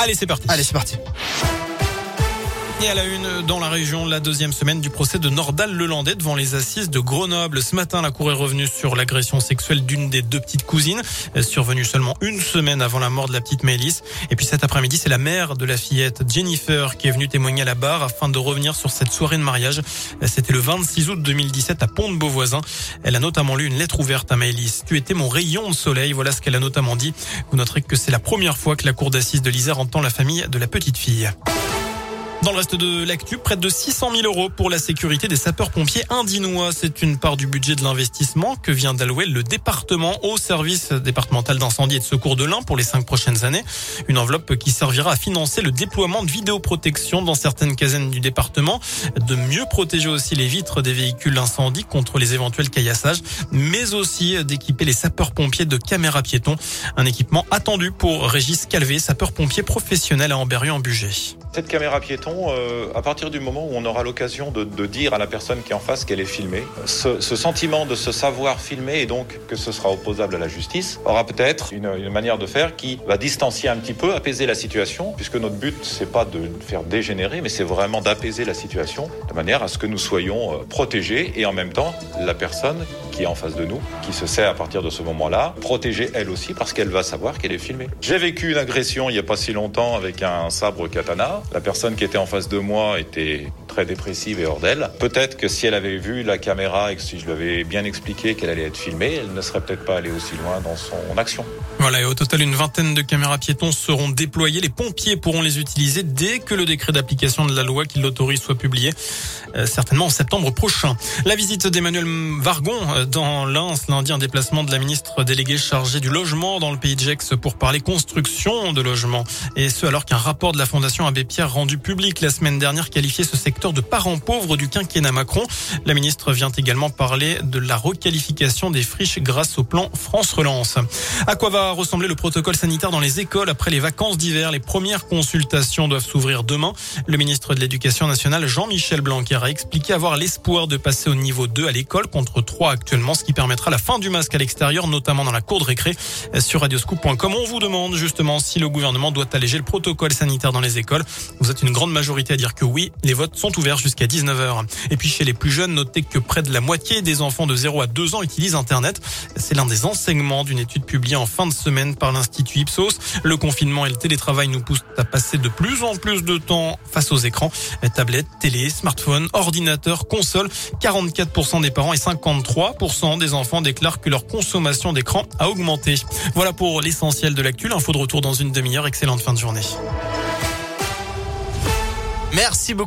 Allez, c'est parti. Allez, c'est parti. Et à la une, dans la région, la deuxième semaine du procès de Nordal Lelandais devant les assises de Grenoble. Ce matin, la cour est revenue sur l'agression sexuelle d'une des deux petites cousines, survenue seulement une semaine avant la mort de la petite Mélisse. Et puis cet après-midi, c'est la mère de la fillette, Jennifer, qui est venue témoigner à la barre afin de revenir sur cette soirée de mariage. C'était le 26 août 2017 à Pont-de-Beauvoisin. Elle a notamment lu une lettre ouverte à Mélisse. Tu étais mon rayon de soleil. Voilà ce qu'elle a notamment dit. Vous noterez que c'est la première fois que la cour d'assises de l'Isère entend la famille de la petite fille. Dans le reste de l'actu, près de 600 000 euros pour la sécurité des sapeurs-pompiers indinois. C'est une part du budget de l'investissement que vient d'allouer le département au service départemental d'incendie et de secours de l'Ain pour les cinq prochaines années. Une enveloppe qui servira à financer le déploiement de vidéoprotection dans certaines casernes du département, de mieux protéger aussi les vitres des véhicules incendie contre les éventuels caillassages, mais aussi d'équiper les sapeurs-pompiers de caméras piétons. Un équipement attendu pour Régis Calvé, sapeur-pompier professionnel à Amberieu-en-Bugey. Cette caméra piéton, euh, à partir du moment où on aura l'occasion de, dire à la personne qui est en face qu'elle est filmée, ce, sentiment de se savoir filmer et donc que ce sera opposable à la justice aura peut-être une, une, manière de faire qui va distancier un petit peu, apaiser la situation, puisque notre but c'est pas de faire dégénérer, mais c'est vraiment d'apaiser la situation de manière à ce que nous soyons euh, protégés et en même temps la personne en face de nous, qui se sait à partir de ce moment-là, protégée elle aussi parce qu'elle va savoir qu'elle est filmée. J'ai vécu une agression il n'y a pas si longtemps avec un sabre katana. La personne qui était en face de moi était très dépressive et hors d'elle. Peut-être que si elle avait vu la caméra et que si je lui avais bien expliqué qu'elle allait être filmée, elle ne serait peut-être pas allée aussi loin dans son action. Voilà, et au total, une vingtaine de caméras piétons seront déployées. Les pompiers pourront les utiliser dès que le décret d'application de la loi qui l'autorise soit publié, euh, certainement en septembre prochain. La visite d'Emmanuel Vargon euh, dans Lens, lundi, un déplacement de la ministre déléguée chargée du logement dans le pays de Gex pour parler construction de logements. Et ce, alors qu'un rapport de la Fondation Abbé Pierre rendu public la semaine dernière qualifiait ce secteur de parents pauvres du quinquennat Macron. La ministre vient également parler de la requalification des friches grâce au plan France Relance. À quoi va ressembler le protocole sanitaire dans les écoles après les vacances d'hiver? Les premières consultations doivent s'ouvrir demain. Le ministre de l'Éducation nationale, Jean-Michel Blanquer, a expliqué avoir l'espoir de passer au niveau 2 à l'école contre 3 actuellement, ce qui permettra la fin du masque à l'extérieur, notamment dans la cour de récré. Sur radioscoop.com, on vous demande justement si le gouvernement doit alléger le protocole sanitaire dans les écoles. Vous êtes une grande majorité à dire que oui. Les votes sont jusqu'à 19h. Et puis chez les plus jeunes, notez que près de la moitié des enfants de 0 à 2 ans utilisent Internet. C'est l'un des enseignements d'une étude publiée en fin de semaine par l'Institut Ipsos. Le confinement et le télétravail nous poussent à passer de plus en plus de temps face aux écrans. Tablettes, télé, smartphone, ordinateur, console. 44% des parents et 53% des enfants déclarent que leur consommation d'écran a augmenté. Voilà pour l'essentiel de l'actu. Info de retour dans une demi-heure. Excellente fin de journée. Merci beaucoup.